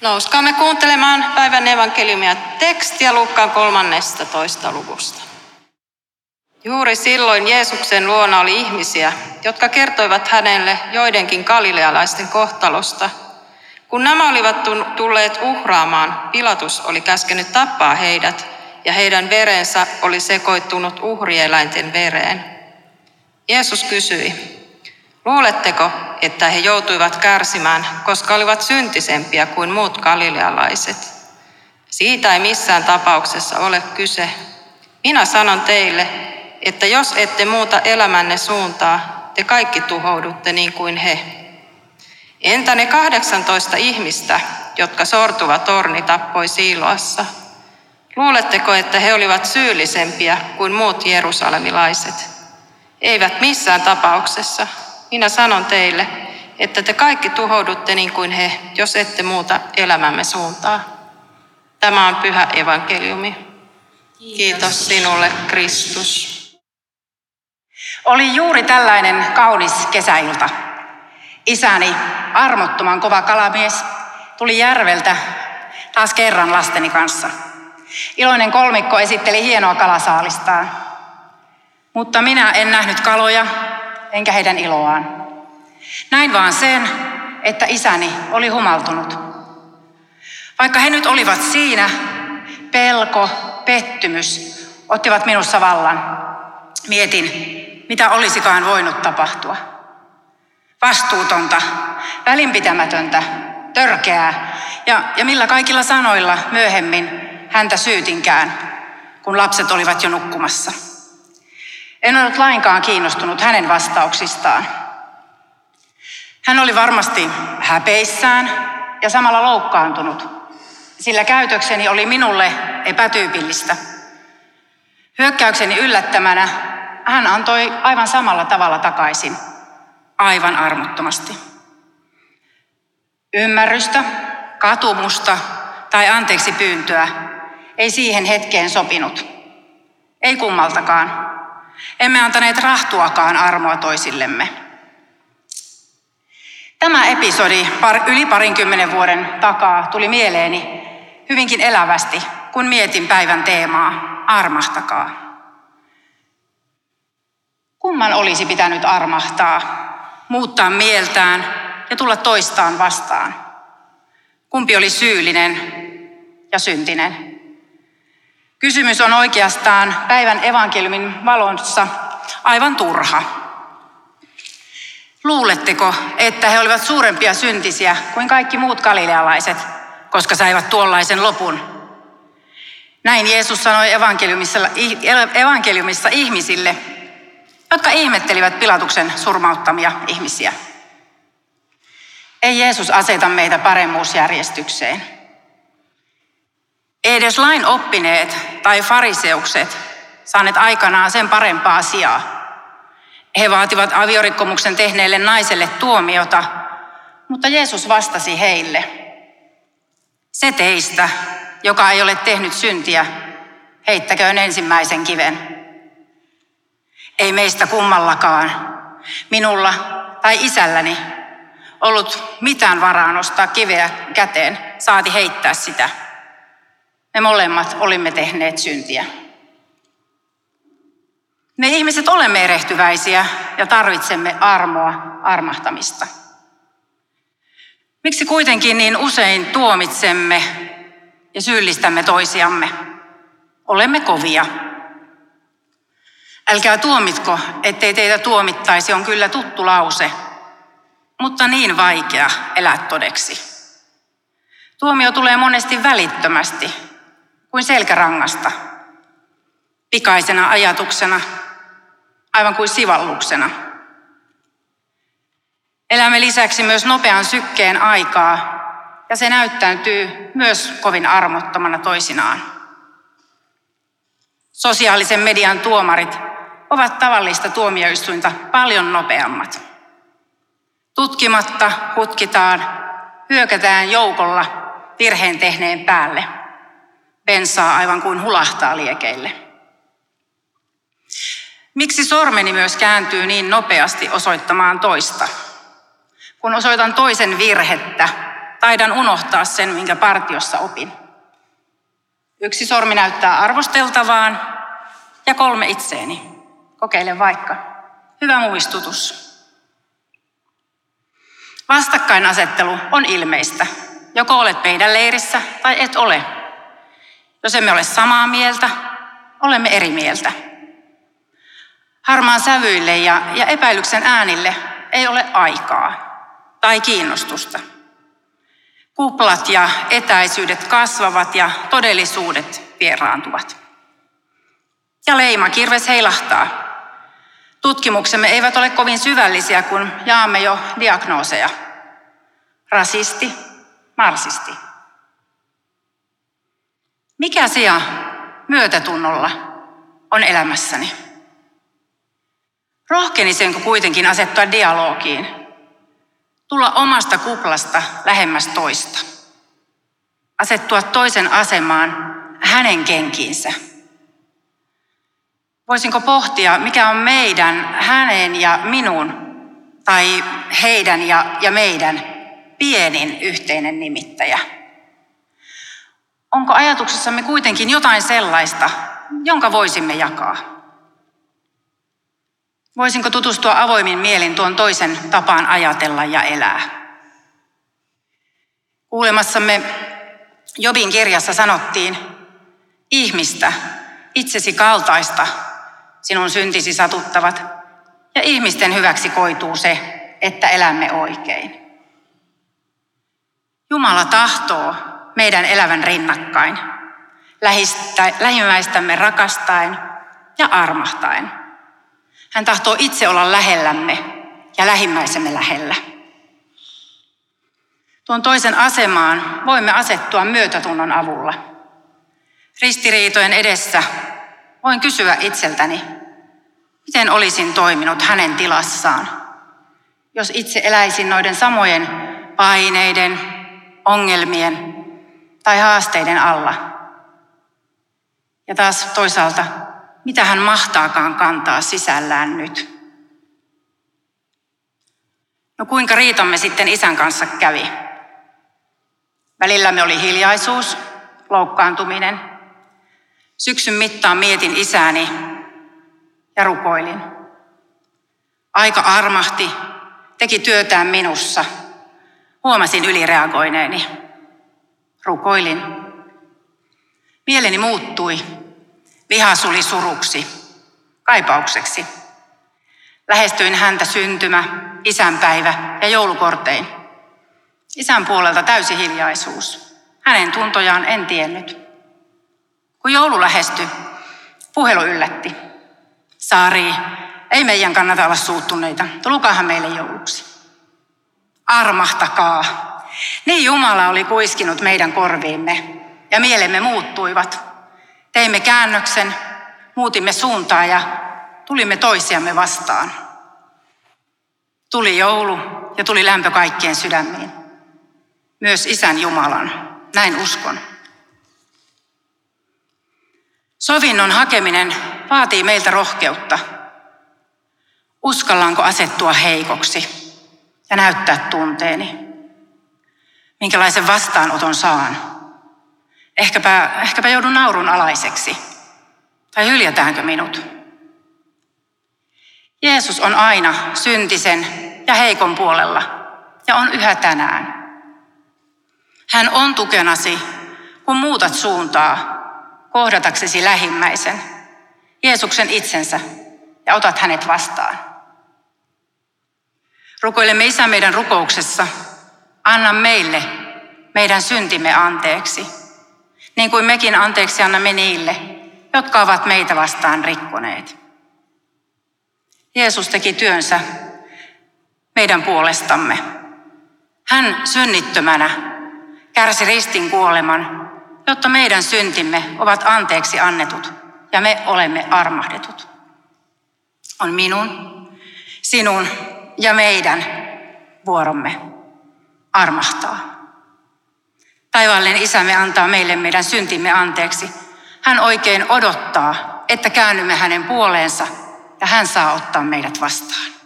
Nouskaamme kuuntelemaan päivän evankeliumia tekstiä Luukkaan 13. luvusta. Juuri silloin Jeesuksen luona oli ihmisiä, jotka kertoivat hänelle joidenkin galilealaisten kohtalosta. Kun nämä olivat tulleet uhraamaan, Pilatus oli käskenyt tappaa heidät ja heidän verensä oli sekoittunut uhrieläinten vereen. Jeesus kysyi, Luuletteko, että he joutuivat kärsimään, koska olivat syntisempiä kuin muut galilealaiset? Siitä ei missään tapauksessa ole kyse. Minä sanon teille, että jos ette muuta elämänne suuntaa, te kaikki tuhoudutte niin kuin he. Entä ne 18 ihmistä, jotka sortuva torni tappoi Siiloassa? Luuletteko, että he olivat syyllisempiä kuin muut jerusalemilaiset? Eivät missään tapauksessa. Minä sanon teille, että te kaikki tuhoudutte niin kuin he, jos ette muuta elämämme suuntaa. Tämä on pyhä evankeliumi. Kiitos sinulle, Kristus. Oli juuri tällainen kaunis kesäilta. Isäni, armottoman kova kalamies, tuli järveltä taas kerran lasteni kanssa. Iloinen kolmikko esitteli hienoa kalasaalistaan. Mutta minä en nähnyt kaloja, enkä heidän iloaan. Näin vaan sen, että isäni oli humaltunut. Vaikka he nyt olivat siinä, pelko, pettymys ottivat minussa vallan. Mietin, mitä olisikaan voinut tapahtua. Vastuutonta, välinpitämätöntä, törkeää ja, ja millä kaikilla sanoilla myöhemmin häntä syytinkään, kun lapset olivat jo nukkumassa. En ollut lainkaan kiinnostunut hänen vastauksistaan. Hän oli varmasti häpeissään ja samalla loukkaantunut, sillä käytökseni oli minulle epätyypillistä. Hyökkäykseni yllättämänä hän antoi aivan samalla tavalla takaisin, aivan armottomasti. Ymmärrystä, katumusta tai anteeksi pyyntöä ei siihen hetkeen sopinut. Ei kummaltakaan. Emme antaneet rahtuakaan armoa toisillemme. Tämä episodi yli parinkymmenen vuoden takaa tuli mieleeni hyvinkin elävästi, kun mietin päivän teemaa, armahtakaa. Kumman olisi pitänyt armahtaa, muuttaa mieltään ja tulla toistaan vastaan? Kumpi oli syyllinen ja syntinen? Kysymys on oikeastaan päivän evankeliumin valossa aivan turha. Luuletteko, että he olivat suurempia syntisiä kuin kaikki muut galilealaiset, koska saivat tuollaisen lopun? Näin Jeesus sanoi evankeliumissa, evankeliumissa ihmisille, jotka ihmettelivät Pilatuksen surmauttamia ihmisiä. Ei Jeesus aseta meitä paremmuusjärjestykseen. Edes lain oppineet tai fariseukset saaneet aikanaan sen parempaa sijaa. He vaativat aviorikkomuksen tehneelle naiselle tuomiota, mutta Jeesus vastasi heille. Se teistä, joka ei ole tehnyt syntiä, heittäköön ensimmäisen kiven. Ei meistä kummallakaan, minulla tai isälläni, ollut mitään varaa nostaa kiveä käteen, saati heittää sitä. Me molemmat olimme tehneet syntiä. Me ihmiset olemme erehtyväisiä ja tarvitsemme armoa, armahtamista. Miksi kuitenkin niin usein tuomitsemme ja syyllistämme toisiamme? Olemme kovia. Älkää tuomitko, ettei teitä tuomittaisi, on kyllä tuttu lause, mutta niin vaikea elää todeksi. Tuomio tulee monesti välittömästi, kuin selkärangasta, pikaisena ajatuksena, aivan kuin sivalluksena. Elämme lisäksi myös nopean sykkeen aikaa, ja se näyttäytyy myös kovin armottomana toisinaan. Sosiaalisen median tuomarit ovat tavallista tuomioistuinta paljon nopeammat. Tutkimatta hutkitaan, hyökätään joukolla virheen tehneen päälle – bensaa aivan kuin hulahtaa liekeille. Miksi sormeni myös kääntyy niin nopeasti osoittamaan toista? Kun osoitan toisen virhettä, taidan unohtaa sen, minkä partiossa opin. Yksi sormi näyttää arvosteltavaan ja kolme itseeni. Kokeile vaikka. Hyvä muistutus. Vastakkainasettelu on ilmeistä. Joko olet meidän leirissä tai et ole. Jos emme ole samaa mieltä, olemme eri mieltä. Harmaan sävyille ja, ja epäilyksen äänille ei ole aikaa tai kiinnostusta. Kuplat ja etäisyydet kasvavat ja todellisuudet vieraantuvat. Ja leima kirves heilahtaa. Tutkimuksemme eivät ole kovin syvällisiä, kun jaamme jo diagnooseja. Rasisti, marsisti. Mikä sija myötätunnolla on elämässäni? Rohkenisenko kuitenkin asettua dialogiin? Tulla omasta kuplasta lähemmäs toista. Asettua toisen asemaan hänen kenkiinsä. Voisinko pohtia, mikä on meidän, hänen ja minun, tai heidän ja, ja meidän pienin yhteinen nimittäjä? Onko ajatuksessamme kuitenkin jotain sellaista, jonka voisimme jakaa? Voisinko tutustua avoimin mielin tuon toisen tapaan ajatella ja elää? Kuulemassamme Jobin kirjassa sanottiin, ihmistä, itsesi kaltaista, sinun syntisi satuttavat, ja ihmisten hyväksi koituu se, että elämme oikein. Jumala tahtoo meidän elävän rinnakkain, lähimmäistämme rakastaen ja armahtaen. Hän tahtoo itse olla lähellämme ja lähimmäisemme lähellä. Tuon toisen asemaan voimme asettua myötätunnon avulla. Ristiriitojen edessä voin kysyä itseltäni, miten olisin toiminut hänen tilassaan, jos itse eläisin noiden samojen paineiden, ongelmien tai haasteiden alla. Ja taas toisaalta, mitä hän mahtaakaan kantaa sisällään nyt. No kuinka riitamme sitten isän kanssa kävi? Välillä me oli hiljaisuus, loukkaantuminen. Syksyn mittaan mietin isääni ja rukoilin. Aika armahti, teki työtään minussa. Huomasin ylireagoineeni. Rukoilin. Mieleni muuttui. Viha suli suruksi, kaipaukseksi. Lähestyin häntä syntymä, isänpäivä ja joulukortein. Isän puolelta täysi hiljaisuus. Hänen tuntojaan en tiennyt. Kun joulu lähestyi, puhelu yllätti. Saari, ei meidän kannata olla suuttuneita. Tulukaahan meille jouluksi. Armahtakaa. Niin Jumala oli kuiskinut meidän korviimme ja mielemme muuttuivat. Teimme käännöksen, muutimme suuntaa ja tulimme toisiamme vastaan. Tuli joulu ja tuli lämpö kaikkien sydämiin. Myös Isän Jumalan, näin uskon. Sovinnon hakeminen vaatii meiltä rohkeutta. Uskallaanko asettua heikoksi ja näyttää tunteeni? Minkälaisen vastaanoton saan? Ehkäpä, ehkäpä joudun naurun alaiseksi. Tai hyljätäänkö minut? Jeesus on aina syntisen ja heikon puolella ja on yhä tänään. Hän on tukenasi, kun muutat suuntaa kohdataksesi lähimmäisen, Jeesuksen itsensä, ja otat hänet vastaan. Rukoilemme Isä meidän rukouksessa, anna meille meidän syntimme anteeksi, niin kuin mekin anteeksi annamme niille, jotka ovat meitä vastaan rikkoneet. Jeesus teki työnsä meidän puolestamme. Hän synnittömänä kärsi ristin kuoleman jotta meidän syntimme ovat anteeksi annetut ja me olemme armahdetut. On minun, sinun ja meidän vuoromme armahtaa. taivaallinen isämme antaa meille meidän syntimme anteeksi. Hän oikein odottaa, että käännymme hänen puoleensa ja hän saa ottaa meidät vastaan.